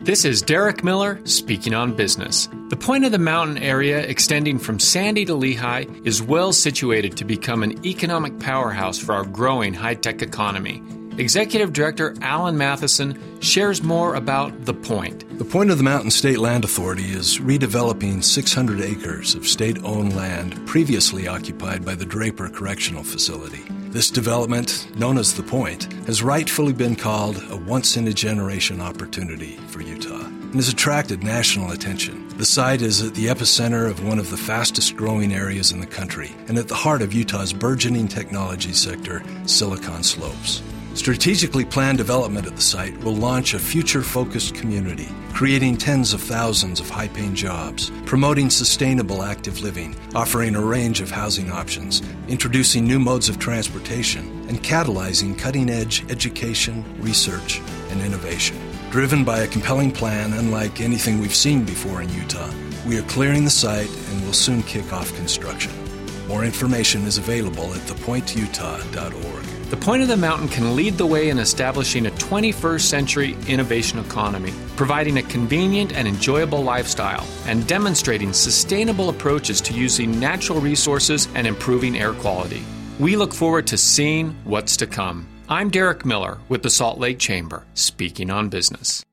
This is Derek Miller speaking on business. The Point of the Mountain area, extending from Sandy to Lehi, is well situated to become an economic powerhouse for our growing high tech economy. Executive Director Alan Matheson shares more about The Point. The Point of the Mountain State Land Authority is redeveloping 600 acres of state owned land previously occupied by the Draper Correctional Facility. This development, known as The Point, has rightfully been called a once in a generation opportunity for Utah and has attracted national attention. The site is at the epicenter of one of the fastest growing areas in the country and at the heart of Utah's burgeoning technology sector, Silicon Slopes. Strategically planned development at the site will launch a future focused community, creating tens of thousands of high paying jobs, promoting sustainable active living, offering a range of housing options, introducing new modes of transportation, and catalyzing cutting edge education, research, and innovation. Driven by a compelling plan unlike anything we've seen before in Utah, we are clearing the site and will soon kick off construction. More information is available at thepointutah.org. The Point of the Mountain can lead the way in establishing a 21st century innovation economy, providing a convenient and enjoyable lifestyle, and demonstrating sustainable approaches to using natural resources and improving air quality. We look forward to seeing what's to come. I'm Derek Miller with the Salt Lake Chamber, speaking on business.